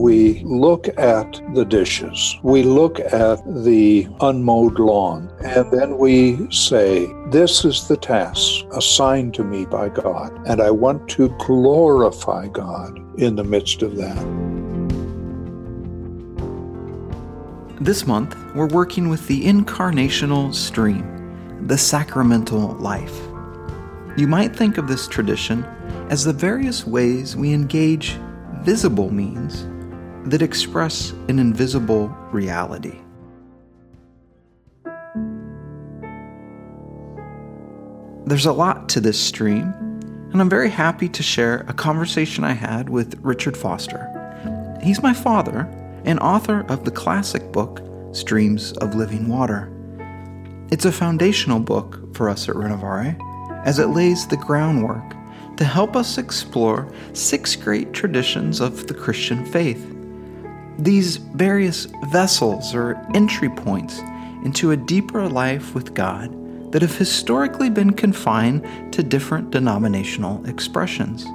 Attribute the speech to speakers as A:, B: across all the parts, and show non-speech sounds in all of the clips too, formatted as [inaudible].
A: we look at the dishes, we look at the unmowed lawn, and then we say, This is the task assigned to me by God, and I want to glorify God in the midst of that.
B: This month, we're working with the incarnational stream, the sacramental life. You might think of this tradition as the various ways we engage visible means that express an invisible reality. There's a lot to this stream, and I'm very happy to share a conversation I had with Richard Foster. He's my father and author of the classic book, Streams of Living Water. It's a foundational book for us at Renovare, as it lays the groundwork to help us explore six great traditions of the Christian faith. These various vessels or entry points into a deeper life with God that have historically been confined to different denominational expressions.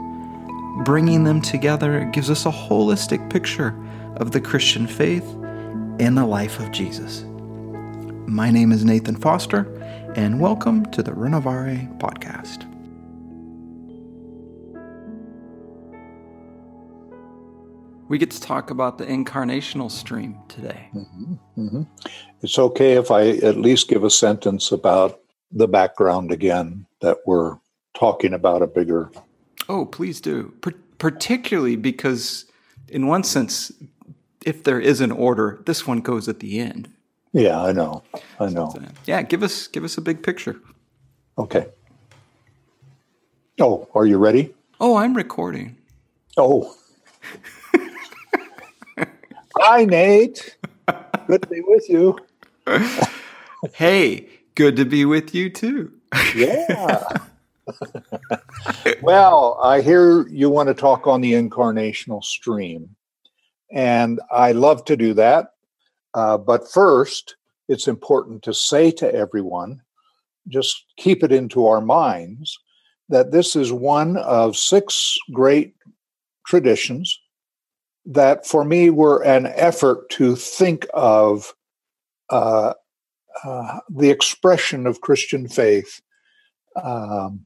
B: Bringing them together gives us a holistic picture of the Christian faith and the life of Jesus. My name is Nathan Foster, and welcome to the Renovare podcast. We get to talk about the incarnational stream today. Mm-hmm,
A: mm-hmm. It's okay if I at least give a sentence about the background again that we're talking about a bigger.
B: Oh, please do. P- particularly because, in one sense, if there is an order, this one goes at the end.
A: Yeah, I know. I know.
B: So, yeah, give us give us a big picture.
A: Okay. Oh, are you ready?
B: Oh, I'm recording.
A: Oh. [laughs] Hi, Nate. Good to be with you. [laughs]
B: hey, good to be with you too.
A: yeah. [laughs] well, I hear you want to talk on the incarnational stream, and I love to do that. Uh, but first, it's important to say to everyone, just keep it into our minds, that this is one of six great traditions that for me were an effort to think of uh, uh, the expression of Christian faith um,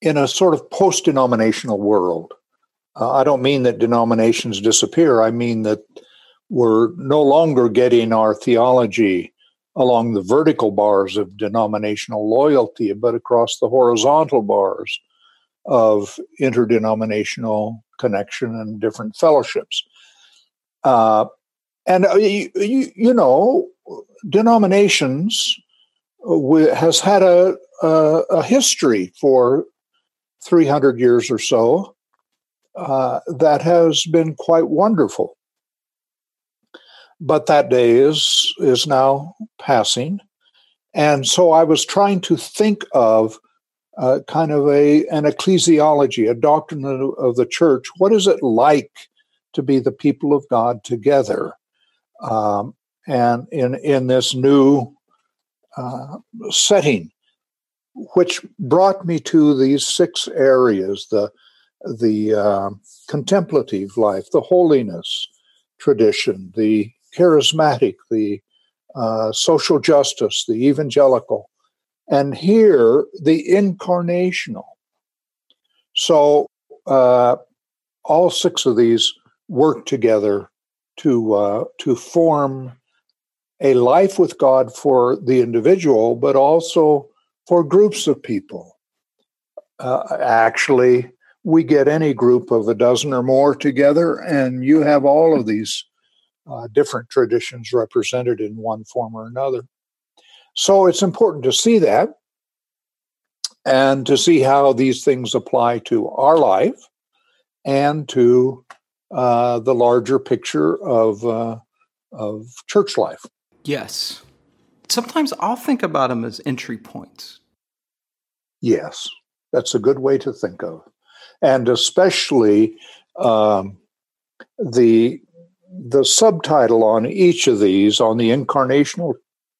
A: in a sort of post denominational world. Uh, I don't mean that denominations disappear, I mean that we're no longer getting our theology along the vertical bars of denominational loyalty, but across the horizontal bars of interdenominational connection and different fellowships. Uh, and uh, you, you, know, denominations uh, has had a, a, a, history for 300 years or so uh, that has been quite wonderful. But that day is is now passing, and so I was trying to think of uh, kind of a an ecclesiology, a doctrine of, the church. What is it like to be the people of God together? Um, and in in this new uh, setting, which brought me to these six areas: the the uh, contemplative life, the holiness tradition, the charismatic, the uh, social justice, the evangelical, and here the incarnational. So uh, all six of these work together to uh, to form a life with God for the individual, but also for groups of people. Uh, actually, we get any group of a dozen or more together, and you have all of these uh, different traditions represented in one form or another. So it's important to see that and to see how these things apply to our life and to uh, the larger picture of uh, of church life.
B: Yes. Sometimes I'll think about them as entry points.
A: Yes, that's a good way to think of, and especially um, the the subtitle on each of these on the incarnational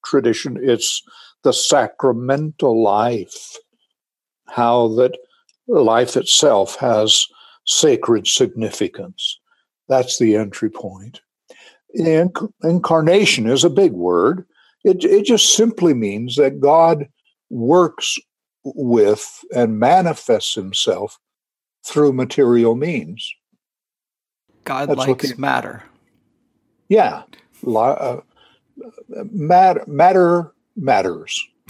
A: tradition, it's the sacramental life, how that life itself has sacred significance. That's the entry point. Inc- incarnation is a big word. It, it just simply means that God works with and manifests himself through material means.
B: God That's likes matter.
A: Yeah. Uh, matter, matter matters. [laughs]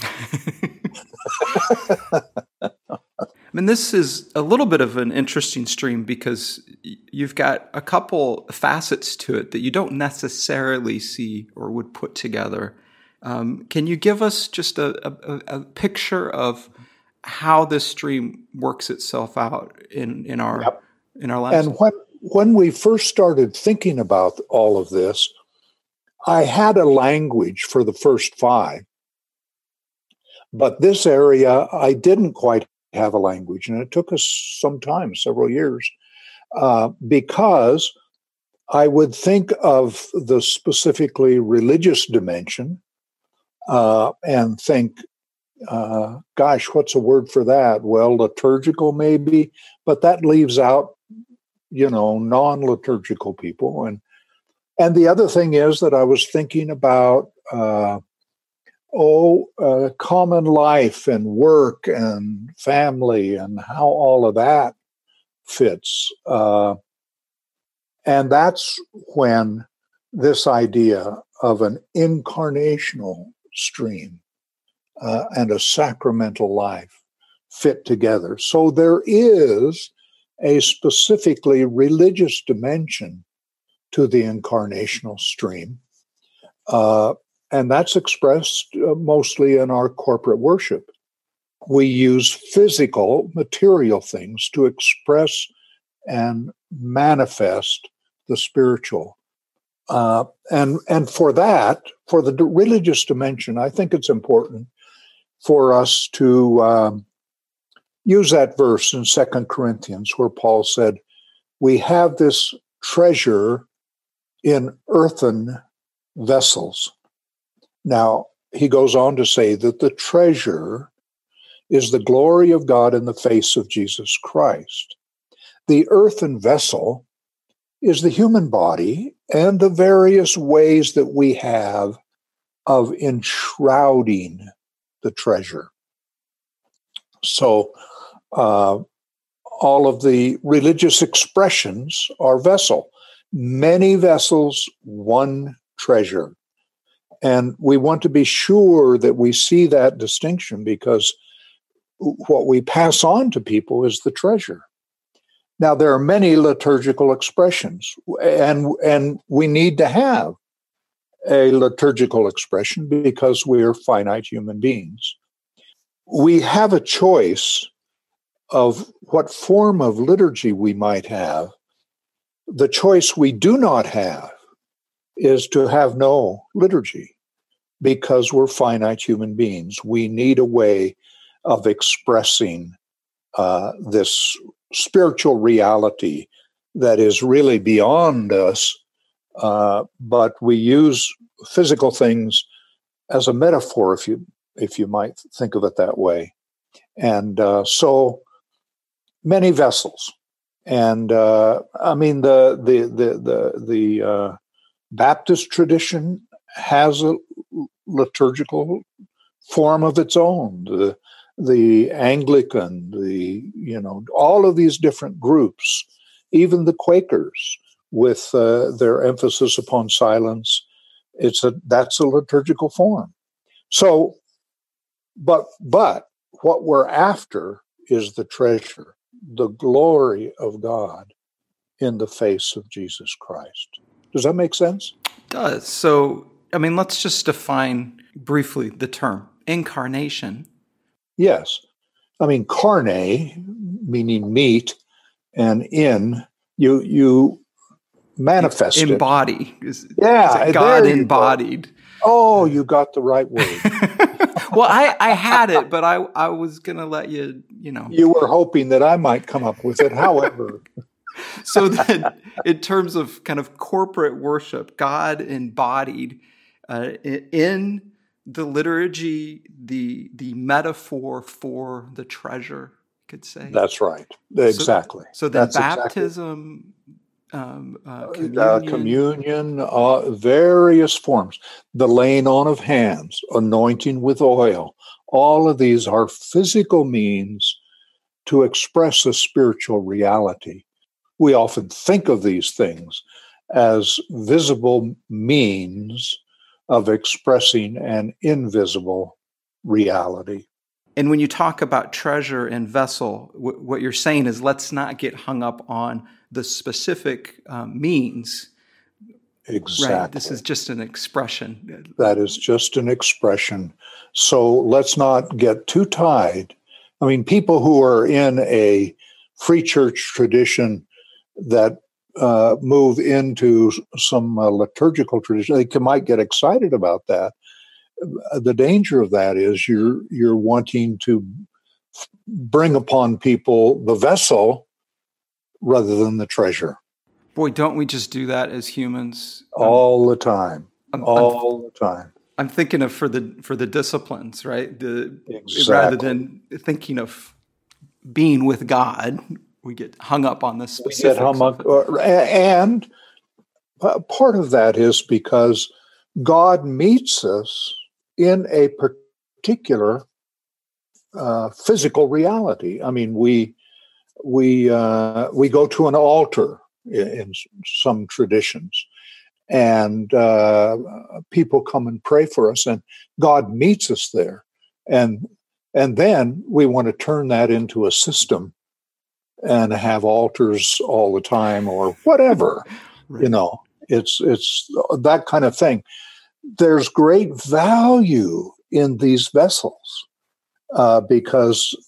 B: I mean, this is a little bit of an interesting stream because you've got a couple facets to it that you don't necessarily see or would put together. Um, can you give us just a, a, a, picture of how this stream works itself out in, in our yep. in our lives?
A: And when when we first started thinking about all of this, I had a language for the first five, but this area I didn't quite have a language, and it took us some time, several years, uh, because I would think of the specifically religious dimension uh, and think, uh, gosh, what's a word for that? Well, liturgical maybe, but that leaves out, you know, non-liturgical people. And and the other thing is that I was thinking about uh, oh, uh, common life and work and family and how all of that fits. Uh, and that's when this idea of an incarnational stream uh, and a sacramental life fit together. So there is a specifically religious dimension to the incarnational stream. Uh, and that's expressed uh, mostly in our corporate worship. We use physical, material things to express and manifest the spiritual. Uh, and and for that, for the religious dimension, I think it's important for us to um, use that verse in Second Corinthians where Paul said, "We have this treasure in earthen vessels." Now, he goes on to say that the treasure is the glory of God in the face of Jesus Christ. The earthen vessel is the human body and the various ways that we have of enshrouding the treasure. So, uh, all of the religious expressions are vessel. Many vessels, one treasure. And we want to be sure that we see that distinction because what we pass on to people is the treasure. Now, there are many liturgical expressions, and, and we need to have a liturgical expression because we're finite human beings. We have a choice of what form of liturgy we might have. The choice we do not have is to have no liturgy because we're finite human beings. We need a way of expressing uh, this spiritual reality that is really beyond us, uh, but we use physical things as a metaphor, if you if you might think of it that way. And uh, so many vessels, and uh, I mean the the the the the uh, Baptist tradition has a liturgical form of its own. The, the Anglican, the you know, all of these different groups, even the Quakers, with uh, their emphasis upon silence, it's a that's a liturgical form. So, but but what we're after is the treasure, the glory of God in the face of Jesus Christ. Does that make sense?
B: It does. So I mean, let's just define briefly the term incarnation.
A: Yes. I mean, carne, meaning meat, and in, you you manifest
B: embody.
A: it. yeah,
B: God embodied.
A: Oh, you got the right word. [laughs]
B: well, I, I had it, but I, I was going to let you, you know.
A: You were hoping that I might come up with it. However, [laughs]
B: so that in terms of kind of corporate worship, God embodied uh, in the liturgy, the the metaphor for the treasure, you could say.
A: That's right. Exactly.
B: So, so baptism, um, uh,
A: uh
B: communion,
A: uh, communion uh, various forms, the laying on of hands, anointing with oil. All of these are physical means to express a spiritual reality. We often think of these things as visible means of expressing an invisible reality.
B: And when you talk about treasure and vessel, w- what you're saying is let's not get hung up on the specific um, means.
A: Exactly.
B: Right. This is just an expression.
A: That is just an expression. So let's not get too tied. I mean, people who are in a free church tradition that uh, move into some uh, liturgical tradition, they can, might get excited about that. The danger of that is you're you're wanting to bring upon people the vessel rather than the treasure.
B: Boy, don't we just do that as humans
A: all the time? I'm, all I'm, the time.
B: I'm thinking of for the for the disciplines, right? The
A: exactly.
B: rather than thinking of being with God, we get hung up on the specifics. We get hung up,
A: and part of that is because God meets us in a particular uh, physical reality. I mean, we we uh, we go to an altar in, in some traditions, and uh, people come and pray for us, and God meets us there, and and then we want to turn that into a system and have altars all the time or whatever [laughs] right. you know? It's it's that kind of thing. There's great value in these vessels uh, because uh,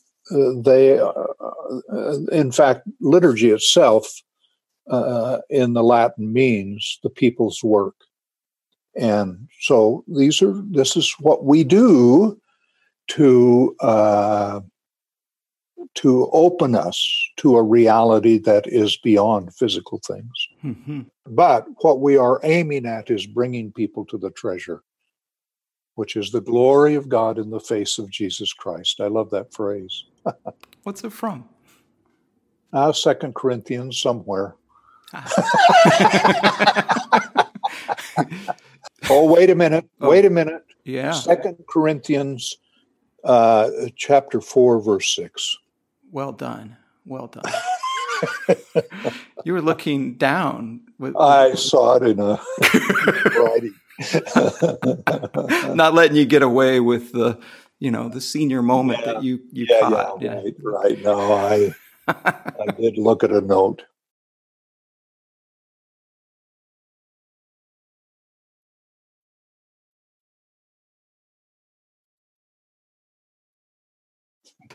A: they, uh, uh, in fact, liturgy itself uh, in the Latin means the people's work. And so these are, this is what we do to, uh, to open us to a reality that is beyond physical things. Mm-hmm. But what we are aiming at is bringing people to the treasure which is the glory of God in the face of Jesus Christ. I love that phrase.
B: What's it from?
A: Uh, Second Corinthians somewhere. oh, wait a minute. Oh, wait a minute.
B: Yeah.
A: Second Corinthians uh, chapter 4, verse 6.
B: Well done. Well done. you were looking down.
A: With, I saw it in a [laughs] writing.
B: Not letting you get away with the, you know, the senior moment yeah. that you you
A: yeah,
B: caught.
A: Yeah, right, right. No, I I [laughs] did look at a note.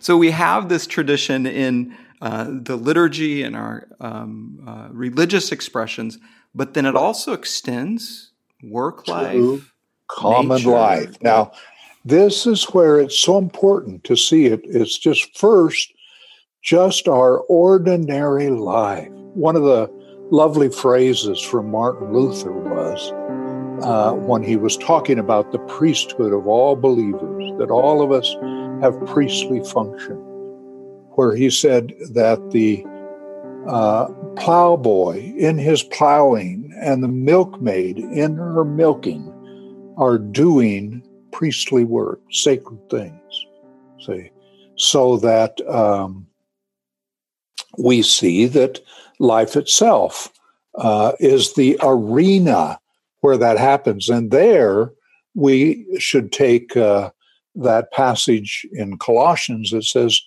B: So we have this tradition in uh, the liturgy and our um, uh, religious expressions, but then it also extends work life,
A: common nature. life. Now, this is where it's so important to see it. It's just first, just our ordinary life. One of the lovely phrases from Martin Luther was uh, when he was talking about the priesthood of all believers, that all of us have priestly function, where he said that the uh, plowboy in his plowing and the milkmaid in her milking are doing priestly work, sacred things. See, so that um, we see that life itself uh, is the arena where that happens, and there we should take uh, that passage in Colossians that says,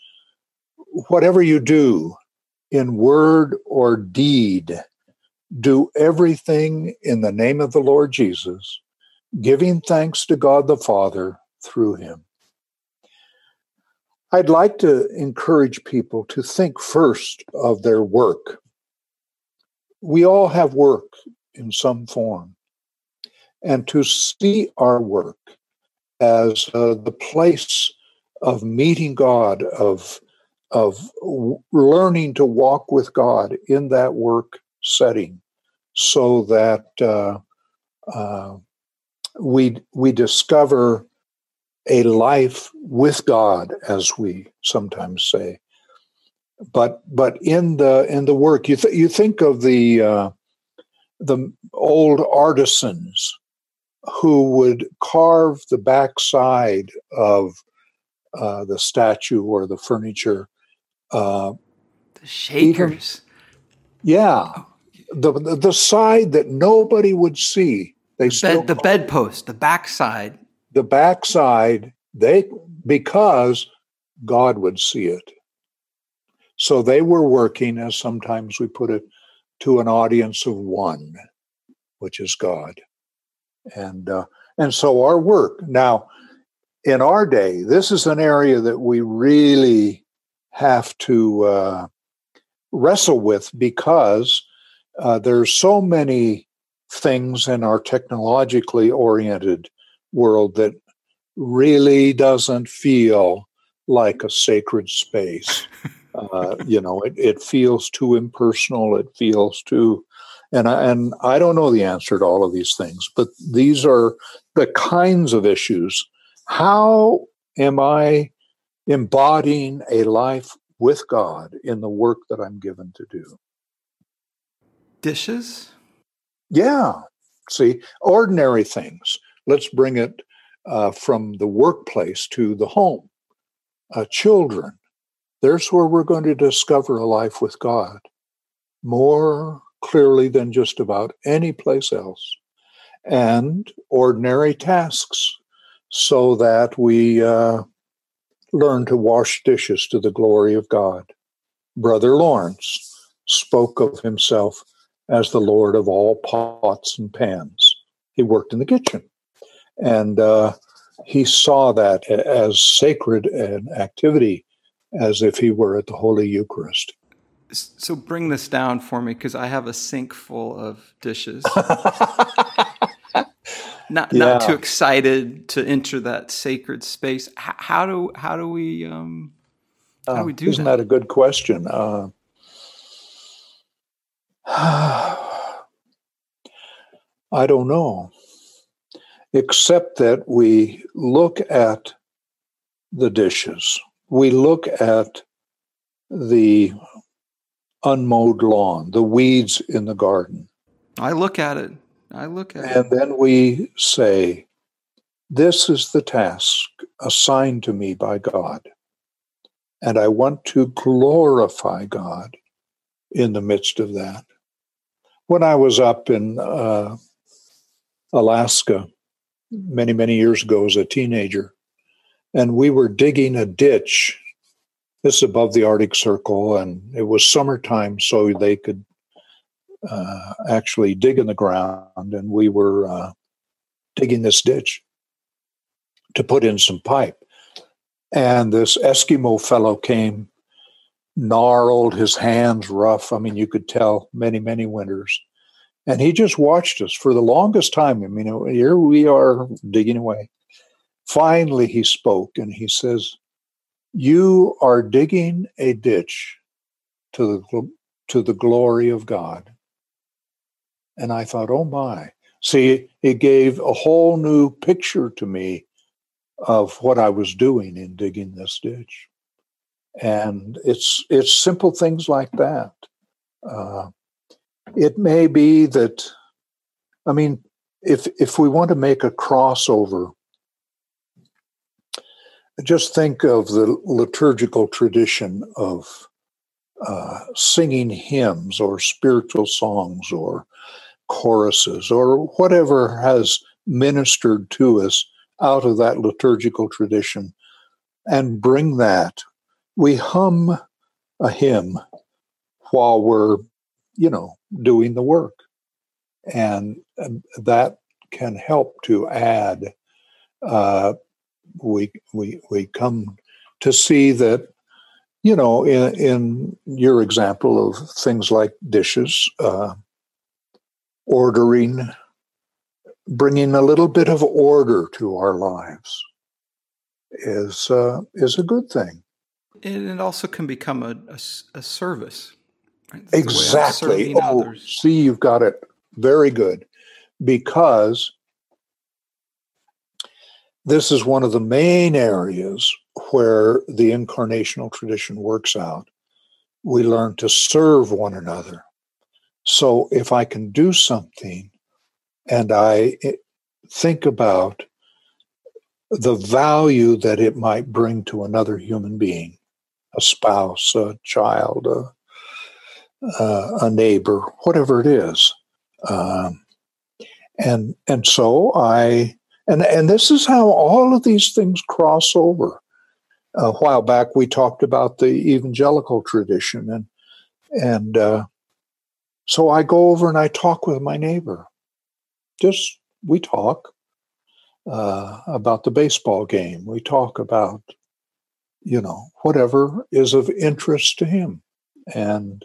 A: "Whatever you do." in word or deed, do everything in the name of the Lord Jesus, giving thanks to God the Father through him. I'd like to encourage people to think first of their work. We all have work in some form, and to see our work as uh, the place of meeting God, of of learning to walk with God in that work setting so that uh, uh, we, we discover a life with God, as we sometimes say. but but in the in the work, you th- you think of the uh, the old artisans who would carve the backside of uh, the statue or the furniture. Uh,
B: the shakers.
A: Even, yeah, oh. the, the, the side that nobody would see.
B: They the bed, the bedpost, the backside.
A: The backside. They because God would see it. So they were working, as sometimes we put it, to an audience of one, which is God. And uh, and so our work now in our day, this is an area that we really have to uh, wrestle with because uh, there's so many things in our technologically oriented world that really doesn't feel like a sacred space. [laughs] Uh, you know, it, it feels too impersonal. It feels too, and I, and I don't know the answer to all of these things, but these are the kinds of issues. How am I embodying a life with God in the work that I'm given to do?
B: Dishes?
A: Yeah. See, ordinary things. Let's bring it uh, from the workplace to the home. Uh, children, there's where we're going to discover a life with God more clearly than just about any place else. And ordinary tasks so that we uh, learn to wash dishes to the glory of God. Brother Lawrence spoke of himself as the Lord of all pots and pans. He worked in the kitchen. And uh, he saw that as sacred an activity as if he were at the Holy Eucharist.
B: So bring this down for me because I have a sink full of dishes. [laughs] not yeah. not too excited to enter that sacred space. How do how do we um, how do we do
A: uh, isn't
B: that?
A: that a good question? Uh, [sighs] I don't know, except that we look at the dishes we look at the unmowed lawn, the weeds in the garden.
B: I look at it. I look at
A: and it. And then we say, This is the task assigned to me by God. And I want to glorify God in the midst of that. When I was up in uh, Alaska many, many years ago as a teenager, and we were digging a ditch. This is above the Arctic Circle, and it was summertime, so they could uh, actually dig in the ground. And we were uh, digging this ditch to put in some pipe. And this Eskimo fellow came, gnarled, his hands rough. I mean, you could tell many, many winters. And he just watched us for the longest time. I mean, here we are digging away. Finally, he spoke and he says, You are digging a ditch to the, to the glory of God. And I thought, Oh my. See, it gave a whole new picture to me of what I was doing in digging this ditch. And it's it's simple things like that. Uh, it may be that, I mean, if if we want to make a crossover just think of the liturgical tradition of uh, singing hymns or spiritual songs or choruses or whatever has ministered to us out of that liturgical tradition and bring that. We hum a hymn while we're, you know, doing the work. And that can help to add uh, we we we come to see that you know in, in your example of things like dishes uh, ordering bringing a little bit of order to our lives is uh, is a good thing
B: and it also can become a, a, a service
A: right? exactly oh, others. see you've got it very good because this is one of the main areas where the incarnational tradition works out we learn to serve one another. So if I can do something and I eh, think about the value that it might bring to another human being, a spouse, a child, a, a neighbor, whatever it is. Um, and and so I and and this is how all of these things cross over. A while back, we talked about the evangelical tradition, and and uh, so I go over and I talk with my neighbor. Just we talk uh, about the baseball game. We talk about you know whatever is of interest to him, and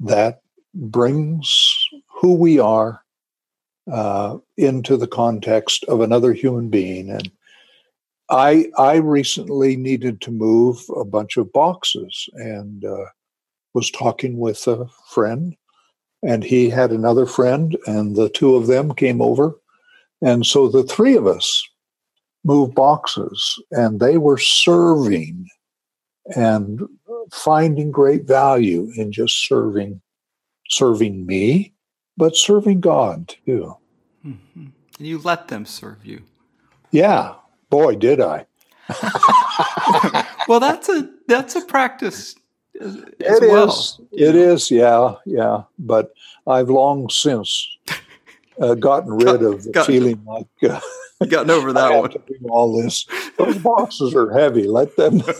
A: that brings who we are uh, into the context of another human being. And I I recently needed to move a bunch of boxes and uh, was talking with a friend, and he had another friend, and the two of them came over, and so the three of us moved boxes, and they were serving and finding great value in just serving serving me but serving God too.
B: Mm-hmm. And you let them serve you.
A: Yeah, boy, did I. [laughs]
B: well, that's a that's a practice.
A: As, it well. is. It is. Yeah, yeah. But I've long since uh, gotten rid [laughs] of the got, feeling like uh, [laughs]
B: gotten over that one.
A: all this. Those boxes are heavy. Let them. [laughs]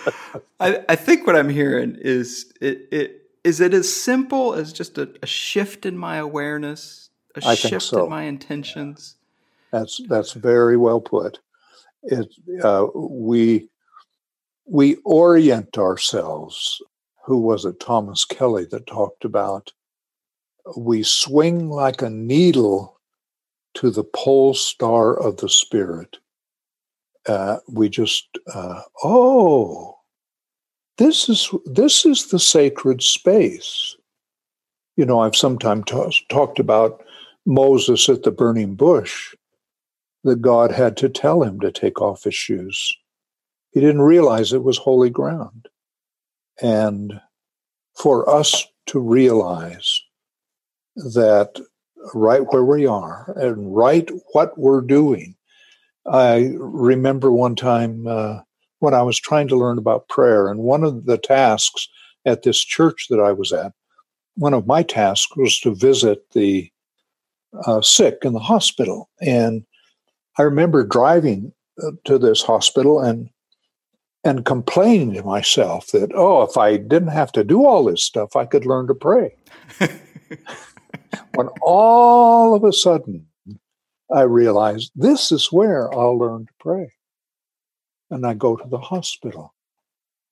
A: [laughs]
B: I, I think what I'm hearing is it, it is it as simple as just a, a shift in my awareness, a I shift so. in my intentions?
A: That's that's very well put. It uh, we we orient ourselves. Who was it? Thomas Kelly that talked about we swing like a needle to the pole star of the spirit. Uh, we just uh, oh this is this is the sacred space. You know, I've sometimes t- talked about Moses at the burning bush, that God had to tell him to take off his shoes. He didn't realize it was holy ground. And for us to realize that right where we are and right what we're doing. I remember one time uh, when I was trying to learn about prayer. And one of the tasks at this church that I was at, one of my tasks was to visit the uh, sick in the hospital. And I remember driving uh, to this hospital and and complaining to myself that oh if i didn't have to do all this stuff i could learn to pray [laughs] when all of a sudden i realized this is where i'll learn to pray and I go to the hospital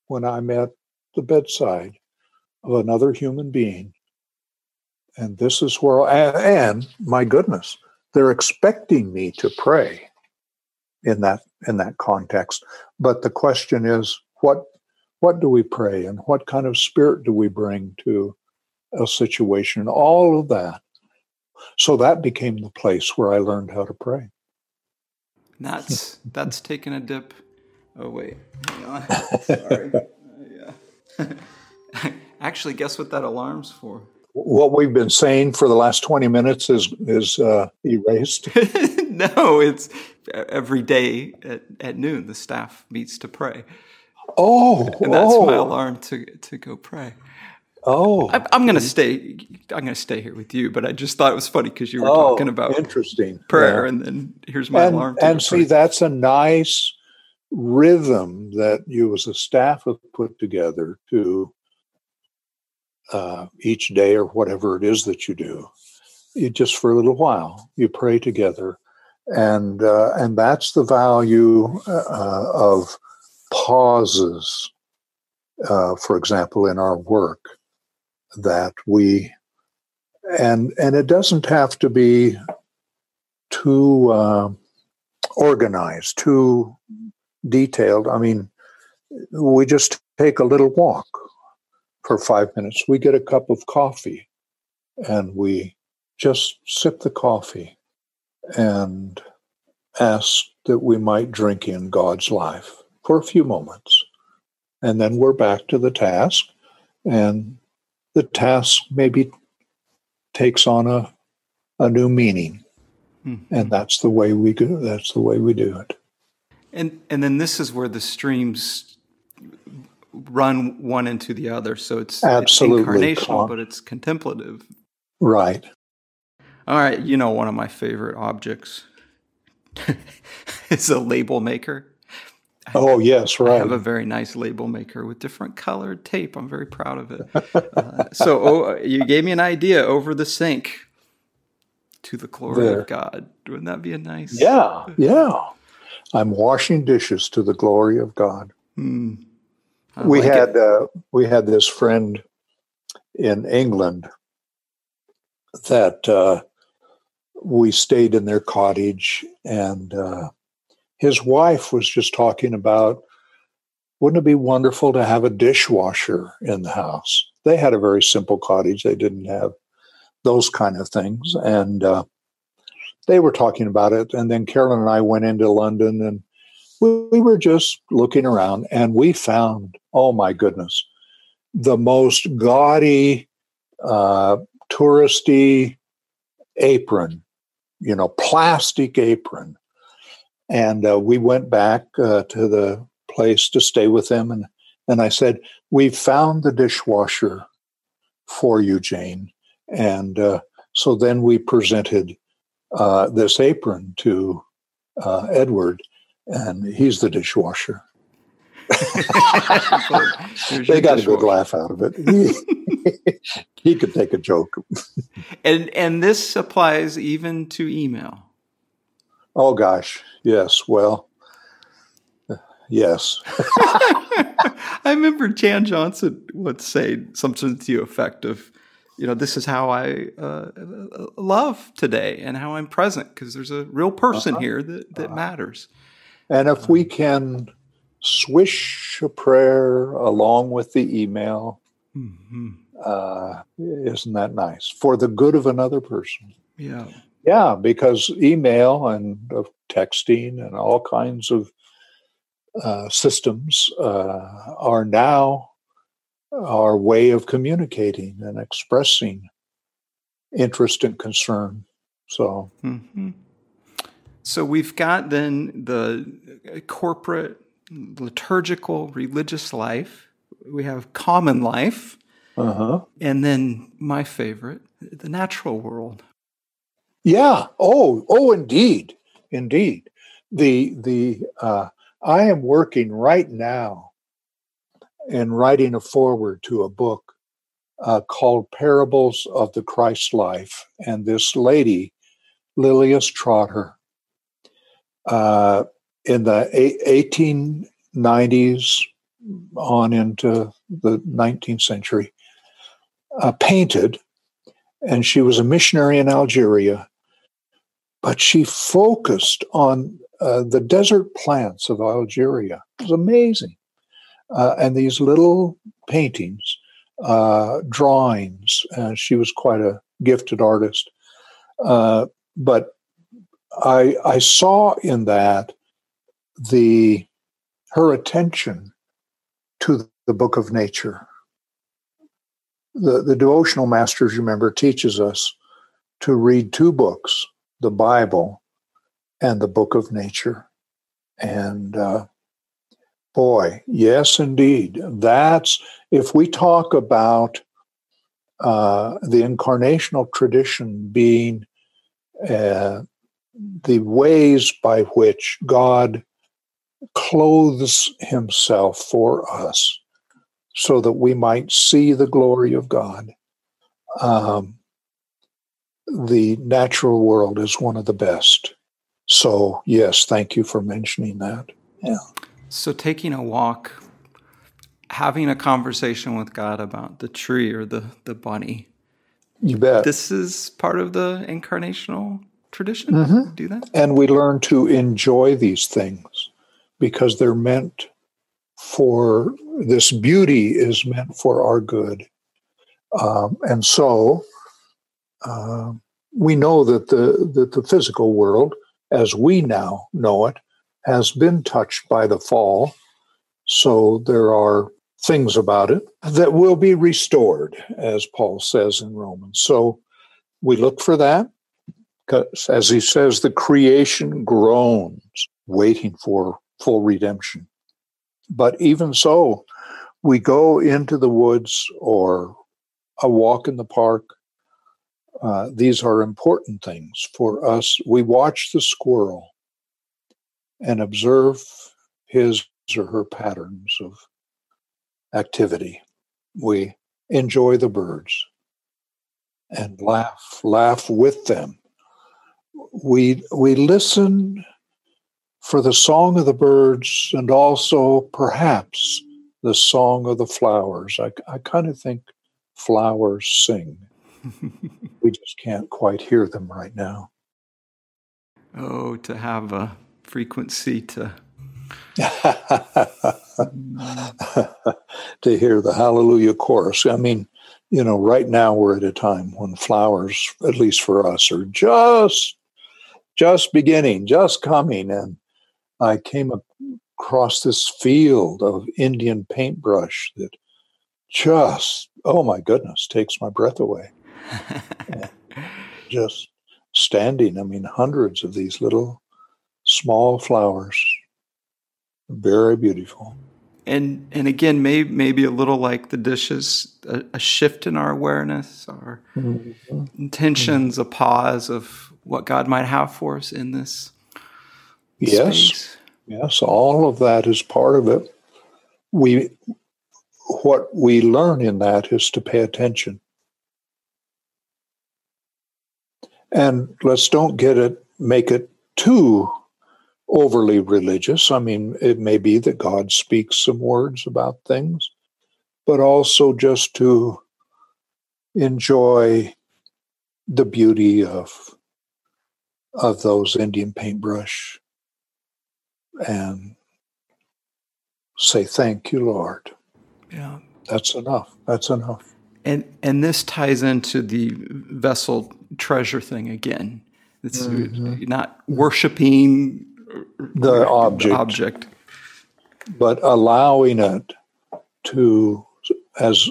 A: when I'm at the bedside of another human being. And this is where, and, and my goodness, they're expecting me to pray in that in that context. But the question is, what what do we pray, and what kind of spirit do we bring to a situation? All of that. So that became the place where I learned how to pray.
B: That's [laughs] that's taken a dip Oh wait. [laughs] Sorry. uh, yeah. [laughs] Actually, guess what that alarm's for?
A: What we've been saying for the last twenty minutes is is uh, erased.
B: no, it's every day at, at noon. The staff meets to pray.
A: Oh,
B: and that's
A: oh.
B: my alarm to to go pray.
A: Oh,
B: I, am going to stay. I'm going to stay here with you, but I just thought it was funny because you were oh, talking about
A: interesting
B: prayer, yeah. and then here's my
A: and,
B: alarm.
A: and see, that's a nice rhythm that you as a staff have put together to uh, each day or whatever it is that you do. You just for a little while you pray together, and uh, and that's the value uh, of pauses. Uh, for example, in our work, that we and and it doesn't have to be too uh, organized, too detailed. I mean, we just take a little walk for five minutes. We get a cup of coffee and we just sip the coffee and ask that we might drink in God's life for a few moments. and then we're back to the task, and the task maybe takes on a a new meaning, mm-hmm. and that's the way we do. That's the way we do it.
B: And and then this is where the streams run one into the other. So it's
A: absolutely
B: it's incarnational, but it's contemplative.
A: Right.
B: All right. You know, one of my favorite objects [laughs] is a label maker.
A: Oh yes, right. I
B: have a very nice label maker with different colored tape. I'm very proud of it. uh, so oh, you gave me an idea over the sink to the glory there. of God. Wouldn't that be a nice?
A: Yeah, yeah. I'm washing dishes to the glory of God. Mm, we like had uh, we had this friend in England that uh, we stayed in their cottage, and uh, his wife was just talking about wouldn't it be wonderful to have a dishwasher in the house? They had a very simple cottage; they didn't have those kind of things, and uh, they were talking about it. And then Carolyn and I went into London, and we, we were just looking around, and we found, oh my goodness, the most gaudy, uh, touristy apron you know, plastic apron. And uh, we went back uh, to the place to stay with them. And, and I said, We found the dishwasher for you, Jane. And uh, so then we presented uh, this apron to uh, Edward, and he's the dishwasher. [laughs] they got a good laugh out of it. He, [laughs] he could take a joke.
B: and and this applies even to email.
A: Oh gosh, yes. Well, yes. [laughs] [laughs]
B: I remember Jan Johnson would say something to the effect of, you know, this is how I uh, love today and how I'm present because there's a real person uh-huh. here that, that uh-huh. matters.
A: And if we can swish a prayer along with the email. Mm-hmm. Uh, isn't that nice? For the good of another person.
B: Yeah.
A: Yeah, because email and uh, texting and all kinds of uh, systems uh, are now our way of communicating and expressing interest and concern. So, mm-hmm.
B: so we've got then the corporate liturgical religious life, we have common life, uh-huh. and then my favorite, the natural world.
A: Yeah. Oh, oh, indeed, indeed. The the uh, I am working right now and writing a foreword to a book uh, called Parables of the Christ Life, and this lady, Lilias Trotter, uh, in the 1890s on into the 19th century, uh, painted, and she was a missionary in Algeria, but she focused on uh, the desert plants of Algeria. It was amazing. Uh, and these little paintings, uh, drawings, she was quite a gifted artist. Uh, but I, I saw in that the her attention to the book of nature. The, the devotional masters, remember, teaches us to read two books the Bible and the book of nature. And uh, boy, yes, indeed. That's if we talk about uh, the incarnational tradition being uh, the ways by which God clothes himself for us so that we might see the glory of God. Um, the natural world is one of the best. So, yes, thank you for mentioning that. Yeah.
B: So, taking a walk, having a conversation with God about the tree or the, the bunny.
A: You bet.
B: This is part of the incarnational tradition. Mm-hmm. Do that.
A: And we learn to enjoy these things because they're meant for this beauty is meant for our good. Um, and so uh, we know that the that the physical world, as we now know it, has been touched by the fall. So there are things about it that will be restored, as Paul says in Romans. So we look for that because, as he says, the creation groans, waiting for full redemption. But even so, we go into the woods or a walk in the park. Uh, these are important things for us. We watch the squirrel and observe his or her patterns of activity. We enjoy the birds and laugh, laugh with them. We, we listen for the song of the birds and also perhaps the song of the flowers. I, I kind of think flowers sing. [laughs] we just can't quite hear them right now.
B: Oh, to have a frequency to [laughs]
A: to hear the hallelujah chorus. I mean, you know, right now we're at a time when flowers, at least for us, are just just beginning, just coming. And I came across this field of Indian paintbrush that just, oh my goodness, takes my breath away. [laughs] just standing, I mean, hundreds of these little small flowers very beautiful.
B: And and again, maybe maybe a little like the dishes, a, a shift in our awareness, our mm-hmm. intentions, mm-hmm. a pause of what God might have for us in this.
A: Yes, space. yes, all of that is part of it. We what we learn in that is to pay attention. And let's don't get it, make it too overly religious. I mean, it may be that God speaks some words about things, but also just to enjoy the beauty of of those Indian paintbrush and say thank you, Lord.
B: Yeah.
A: That's enough. That's enough.
B: And and this ties into the vessel treasure thing again. It's mm-hmm. not worshiping
A: the object,
B: object,
A: but allowing it to, as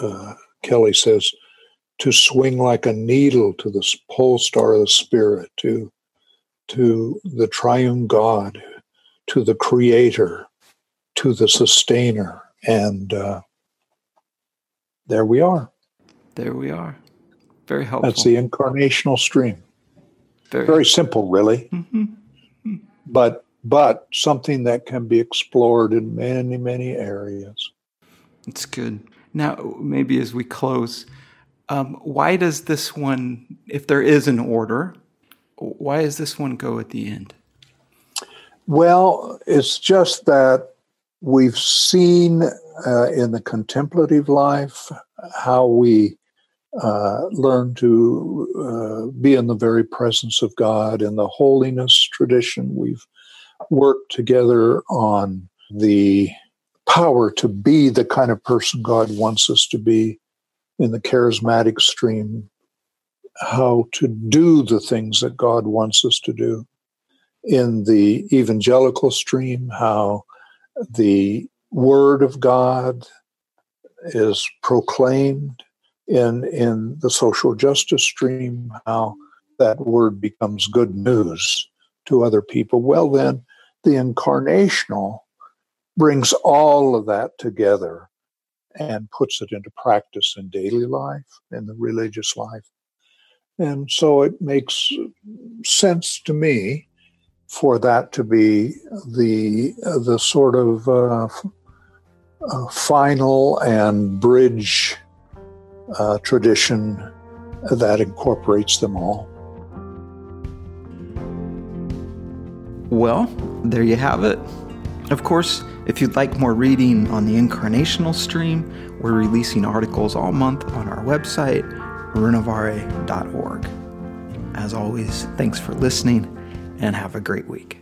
A: uh, Kelly says, to swing like a needle to the pole star of the spirit, to to the triune God, to the Creator, to the Sustainer, and uh, there we are.
B: There we are. Very helpful.
A: That's the incarnational stream. Very, Very simple, really. Mm-hmm but but something that can be explored in many many areas.
B: It's good. Now, maybe as we close, um, why does this one, if there is an order, why does this one go at the end?
A: Well, it's just that we've seen uh, in the contemplative life how we uh, learn to uh, be in the very presence of God. In the holiness tradition, we've worked together on the power to be the kind of person God wants us to be. In the charismatic stream, how to do the things that God wants us to do. In the evangelical stream, how the Word of God is proclaimed in in the social justice stream how that word becomes good news to other people. Well then the incarnational brings all of that together and puts it into practice in daily life in the religious life. And so it makes sense to me for that to be the the sort of uh, uh, final and bridge uh, tradition that incorporates them all.
B: Well, there you have it. Of course, if you'd like more reading on the incarnational stream, we're releasing articles all month on our website, renovare.org. As always, thanks for listening and have a great week.